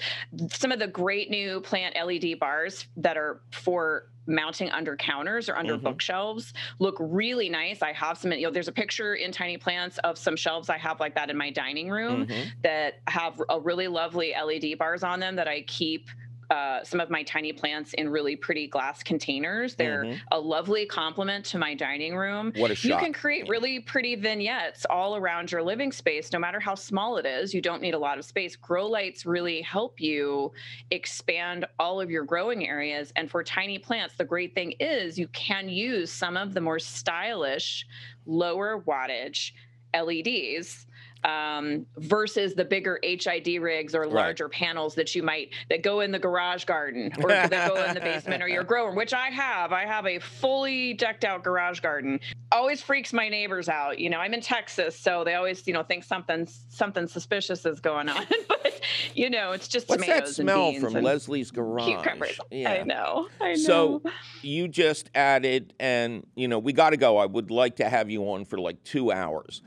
Some of the great new plant LED bars that are for mounting under counters or under mm-hmm. bookshelves look really nice. I have some, you know, there's a picture in Tiny Plants of some shelves I have like that in my dining room mm-hmm. that have a really lovely LED bars on them that I keep uh, some of my tiny plants in really pretty glass containers. They're mm-hmm. a lovely complement to my dining room. What a shot. You can create really pretty vignettes all around your living space, no matter how small it is. You don't need a lot of space. Grow lights really help you expand all of your growing areas. And for tiny plants, the great thing is you can use some of the more stylish, lower wattage LEDs um, versus the bigger HID rigs or larger right. panels that you might that go in the garage garden or that go in the basement or your grow room, which I have. I have a fully decked out garage garden. Always freaks my neighbors out. You know, I'm in Texas, so they always you know think something something suspicious is going on. but you know, it's just What's tomatoes that smell and beans from and Leslie's garage? Cucumbers. Yeah. I know. I know. So you just added, and you know, we got to go. I would like to have you on for like two hours.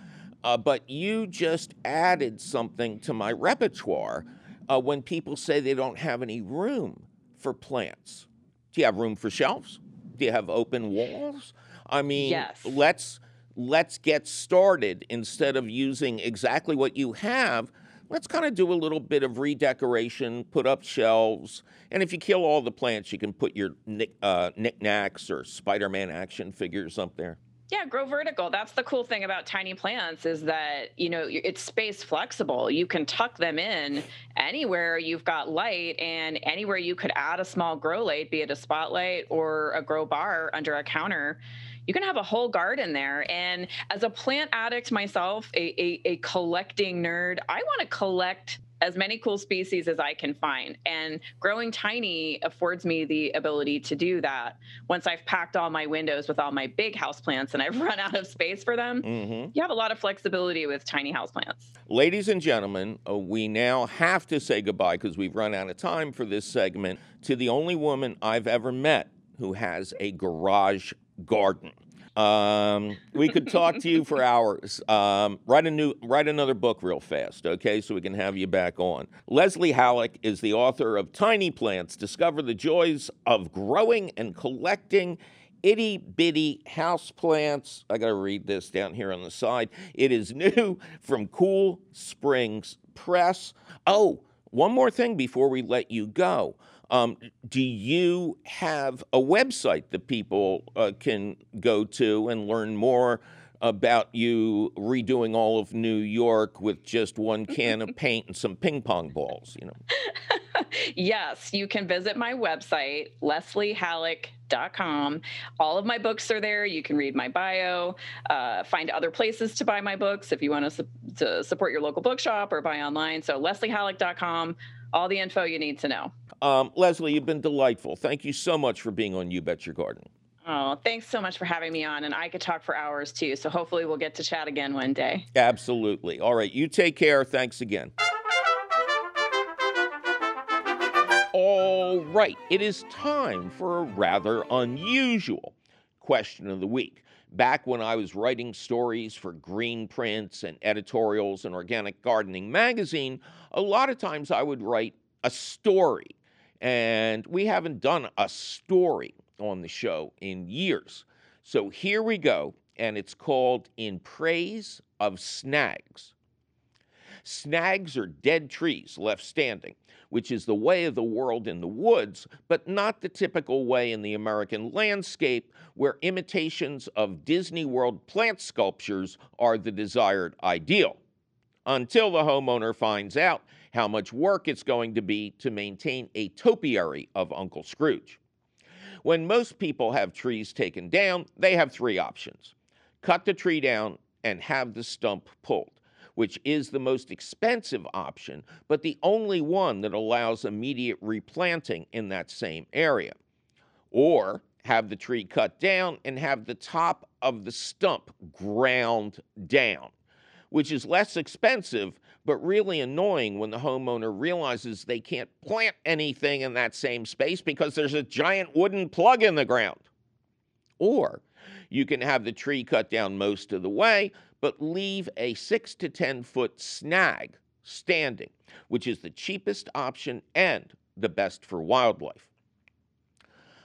Uh, but you just added something to my repertoire uh, when people say they don't have any room for plants. Do you have room for shelves? Do you have open walls? I mean, yes. let's let's get started instead of using exactly what you have. Let's kind of do a little bit of redecoration, put up shelves, and if you kill all the plants, you can put your knick, uh, knickknacks or Spider-Man action figures up there. Yeah, grow vertical. That's the cool thing about tiny plants is that, you know, it's space flexible. You can tuck them in anywhere you've got light and anywhere you could add a small grow light, be it a spotlight or a grow bar under a counter. You can have a whole garden there. And as a plant addict myself, a, a, a collecting nerd, I want to collect as many cool species as I can find. And growing tiny affords me the ability to do that. Once I've packed all my windows with all my big house plants and I've run out of space for them, mm-hmm. you have a lot of flexibility with tiny house plants. Ladies and gentlemen, uh, we now have to say goodbye because we've run out of time for this segment to the only woman I've ever met who has a garage garden. Um, we could talk to you for hours. Um, write a new, write another book real fast, okay, so we can have you back on. Leslie Halleck is the author of Tiny Plants: Discover the Joys of Growing and Collecting itty bitty house plants. I got to read this down here on the side. It is new from Cool Springs Press. Oh, one more thing before we let you go. Um, do you have a website that people uh, can go to and learn more about you redoing all of New York with just one can of paint and some ping pong balls? You know. yes, you can visit my website, lesliehalleck.com. All of my books are there. You can read my bio, uh, find other places to buy my books if you want to, su- to support your local bookshop or buy online. So, lesliehalleck.com, all the info you need to know. Um, Leslie, you've been delightful. Thank you so much for being on You Bet Your Garden. Oh, thanks so much for having me on. And I could talk for hours too. So hopefully we'll get to chat again one day. Absolutely. All right. You take care. Thanks again. All right. It is time for a rather unusual question of the week. Back when I was writing stories for Green Prints and editorials in Organic Gardening magazine, a lot of times I would write a story. And we haven't done a story on the show in years. So here we go, and it's called In Praise of Snags. Snags are dead trees left standing, which is the way of the world in the woods, but not the typical way in the American landscape where imitations of Disney World plant sculptures are the desired ideal. Until the homeowner finds out how much work it's going to be to maintain a topiary of Uncle Scrooge. When most people have trees taken down, they have three options cut the tree down and have the stump pulled, which is the most expensive option, but the only one that allows immediate replanting in that same area. Or have the tree cut down and have the top of the stump ground down, which is less expensive but really annoying when the homeowner realizes they can't plant anything in that same space because there's a giant wooden plug in the ground. Or you can have the tree cut down most of the way, but leave a six to 10 foot snag standing, which is the cheapest option and the best for wildlife.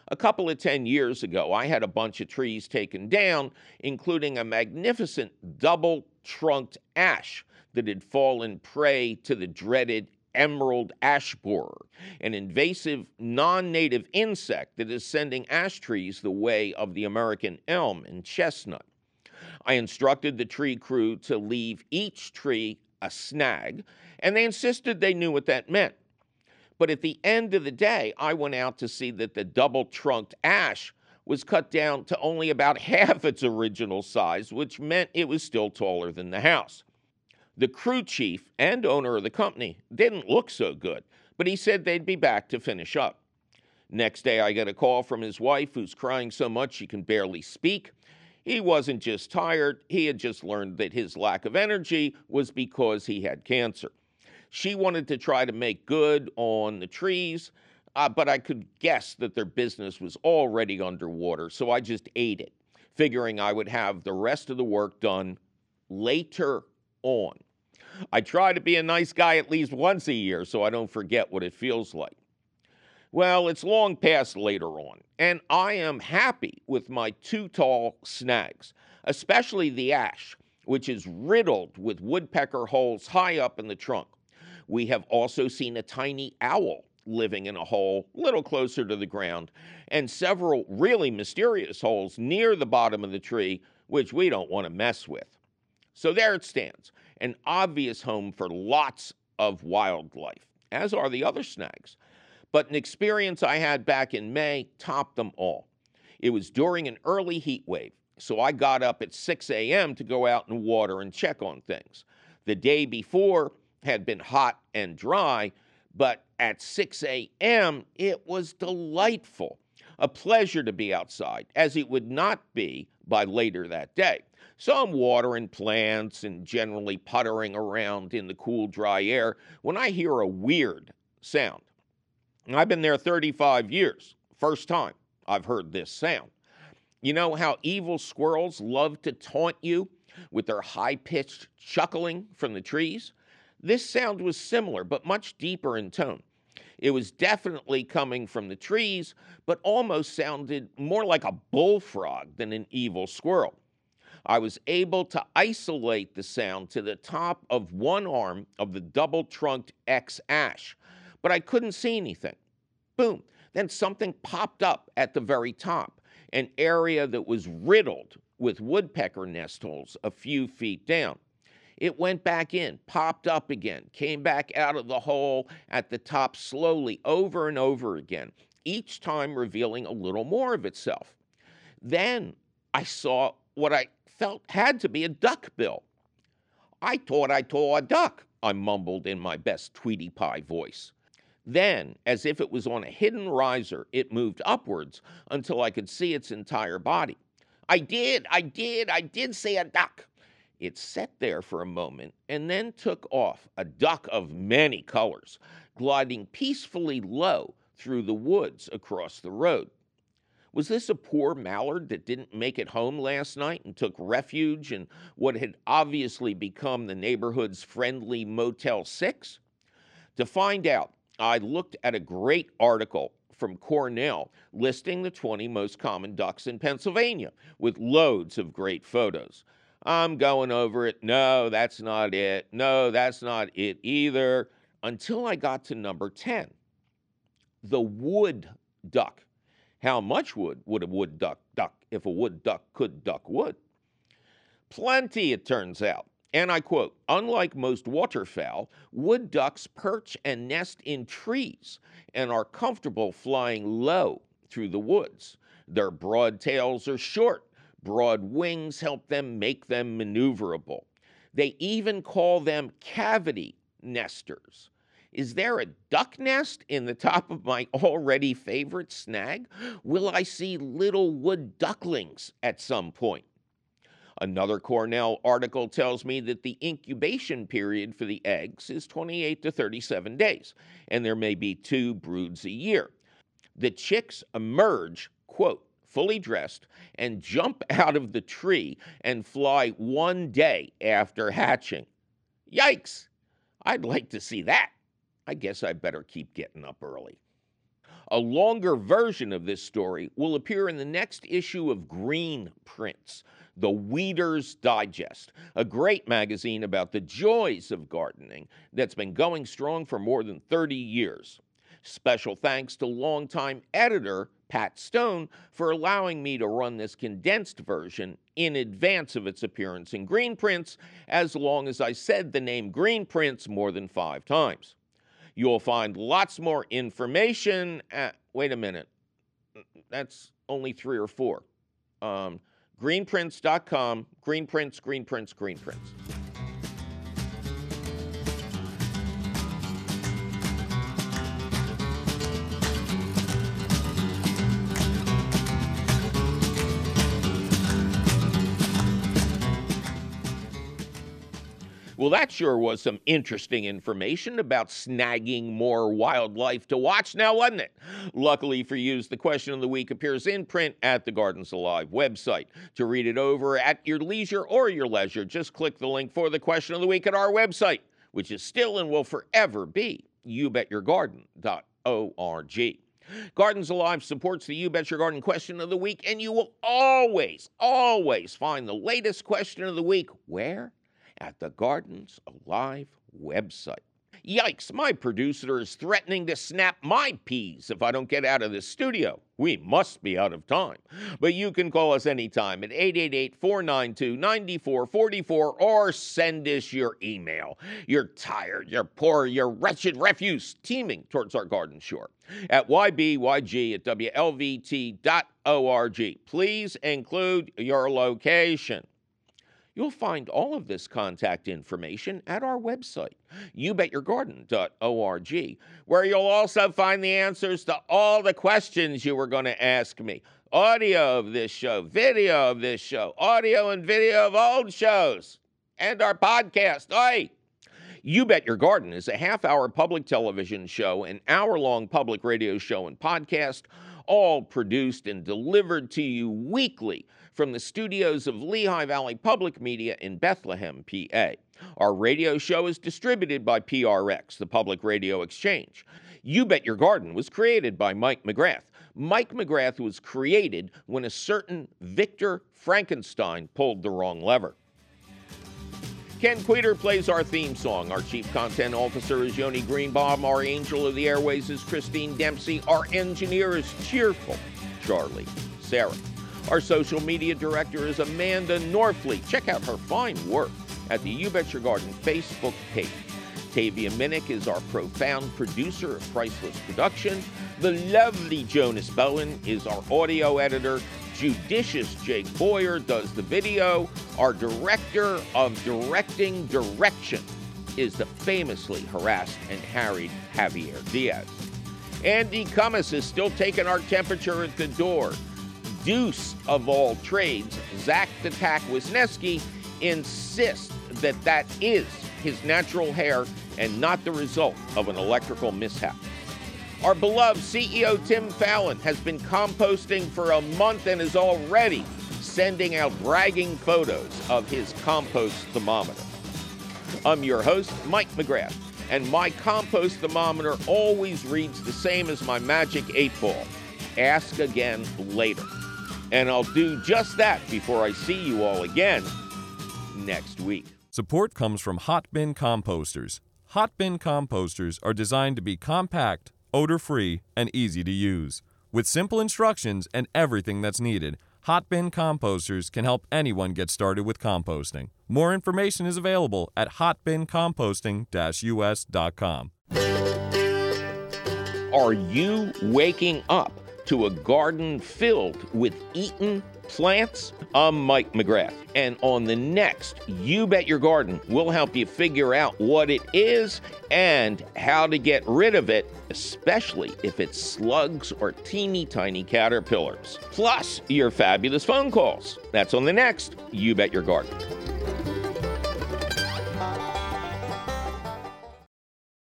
A couple of 10 years ago, I had a bunch of trees taken down, including a magnificent double trunked ash that had fallen prey to the dreaded emerald ash borer, an invasive non native insect that is sending ash trees the way of the American elm and chestnut. I instructed the tree crew to leave each tree a snag, and they insisted they knew what that meant. But at the end of the day, I went out to see that the double trunked ash was cut down to only about half its original size, which meant it was still taller than the house. The crew chief and owner of the company didn't look so good, but he said they'd be back to finish up. Next day, I get a call from his wife who's crying so much she can barely speak. He wasn't just tired, he had just learned that his lack of energy was because he had cancer. She wanted to try to make good on the trees, uh, but I could guess that their business was already underwater, so I just ate it, figuring I would have the rest of the work done later on. I try to be a nice guy at least once a year so I don't forget what it feels like. Well, it's long past later on, and I am happy with my two tall snags, especially the ash, which is riddled with woodpecker holes high up in the trunk. We have also seen a tiny owl living in a hole a little closer to the ground, and several really mysterious holes near the bottom of the tree, which we don't want to mess with. So there it stands an obvious home for lots of wildlife, as are the other snags. But an experience I had back in May topped them all. It was during an early heat wave, so I got up at 6 a.m. to go out and water and check on things. The day before had been hot and dry, but at 6 a.m., it was delightful. A pleasure to be outside, as it would not be by later that day. So I'm watering plants and generally puttering around in the cool, dry air when I hear a weird sound. I've been there 35 years, first time. I've heard this sound. You know how evil squirrels love to taunt you with their high pitched chuckling from the trees? This sound was similar, but much deeper in tone. It was definitely coming from the trees, but almost sounded more like a bullfrog than an evil squirrel. I was able to isolate the sound to the top of one arm of the double trunked X ash, but I couldn't see anything. Boom. Then something popped up at the very top, an area that was riddled with woodpecker nest holes a few feet down. It went back in, popped up again, came back out of the hole at the top slowly over and over again, each time revealing a little more of itself. Then I saw what I felt had to be a duck bill. I thought I saw a duck, I mumbled in my best Tweety Pie voice. Then, as if it was on a hidden riser, it moved upwards until I could see its entire body. I did, I did, I did see a duck. It sat there for a moment and then took off, a duck of many colors, gliding peacefully low through the woods across the road. Was this a poor mallard that didn't make it home last night and took refuge in what had obviously become the neighborhood's friendly Motel 6? To find out, I looked at a great article from Cornell listing the 20 most common ducks in Pennsylvania with loads of great photos. I'm going over it. No, that's not it. No, that's not it either. Until I got to number 10, the wood duck. How much wood would a wood duck duck if a wood duck could duck wood? Plenty, it turns out. And I quote Unlike most waterfowl, wood ducks perch and nest in trees and are comfortable flying low through the woods. Their broad tails are short Broad wings help them make them maneuverable. They even call them cavity nesters. Is there a duck nest in the top of my already favorite snag? Will I see little wood ducklings at some point? Another Cornell article tells me that the incubation period for the eggs is 28 to 37 days, and there may be two broods a year. The chicks emerge, quote, fully dressed, and jump out of the tree and fly one day after hatching. Yikes! I'd like to see that. I guess I better keep getting up early. A longer version of this story will appear in the next issue of Green Prints, the Weeder's Digest, a great magazine about the joys of gardening that's been going strong for more than 30 years. Special thanks to longtime editor Pat Stone for allowing me to run this condensed version in advance of its appearance in Green Prints, as long as I said the name Green Prints more than five times. You'll find lots more information. At, wait a minute, that's only three or four. Um, greenprints.com, greenprints, greenprints, greenprints. Well, that sure was some interesting information about snagging more wildlife to watch now, wasn't it? Luckily for you, the question of the week appears in print at the Gardens Alive website. To read it over at your leisure or your leisure, just click the link for the question of the week at our website, which is still and will forever be youbetyourgarden.org. Gardens Alive supports the You Bet Your Garden question of the week, and you will always, always find the latest question of the week where? At the Gardens Alive website. Yikes, my producer is threatening to snap my peas if I don't get out of this studio. We must be out of time. But you can call us anytime at 888 492 9444 or send us your email. You're tired, you're poor, you're wretched refuse teeming towards our garden shore at ybyg at wlvt.org. Please include your location. You'll find all of this contact information at our website, youbetyourgarden.org, where you'll also find the answers to all the questions you were going to ask me. Audio of this show, video of this show, audio and video of old shows, and our podcast. Oi! You Bet Your Garden is a half hour public television show, an hour long public radio show and podcast all produced and delivered to you weekly from the studios of Lehigh Valley Public Media in Bethlehem, PA. Our radio show is distributed by PRX, the Public Radio Exchange. You Bet Your Garden was created by Mike McGrath. Mike McGrath was created when a certain Victor Frankenstein pulled the wrong lever. Ken Queter plays our theme song. Our chief content officer is Yoni Greenbaum. Our angel of the airways is Christine Dempsey. Our engineer is cheerful Charlie Sarah. Our social media director is Amanda Norfleet. Check out her fine work at the You Bet Your Garden Facebook page. Tavia Minnick is our profound producer of Priceless Production. The lovely Jonas Bowen is our audio editor. Judicious Jake Boyer does the video. Our director of directing direction is the famously harassed and harried Javier Diaz. Andy Cummins is still taking our temperature at the door deuce of all trades, Zach the Tack Wisniewski, insists that that is his natural hair and not the result of an electrical mishap. Our beloved CEO Tim Fallon has been composting for a month and is already sending out bragging photos of his compost thermometer. I'm your host, Mike McGrath, and my compost thermometer always reads the same as my magic 8 ball. Ask again later. And I'll do just that before I see you all again next week. Support comes from Hot Bin Composters. Hot Bin Composters are designed to be compact, odor free, and easy to use. With simple instructions and everything that's needed, Hot Bin Composters can help anyone get started with composting. More information is available at hotbincomposting us.com. Are you waking up to a garden filled with eaten plants? I'm Mike McGrath, and on the next You Bet Your Garden, we'll help you figure out what it is and how to get rid of it, especially if it's slugs or teeny tiny caterpillars. Plus, your fabulous phone calls. That's on the next You Bet Your Garden.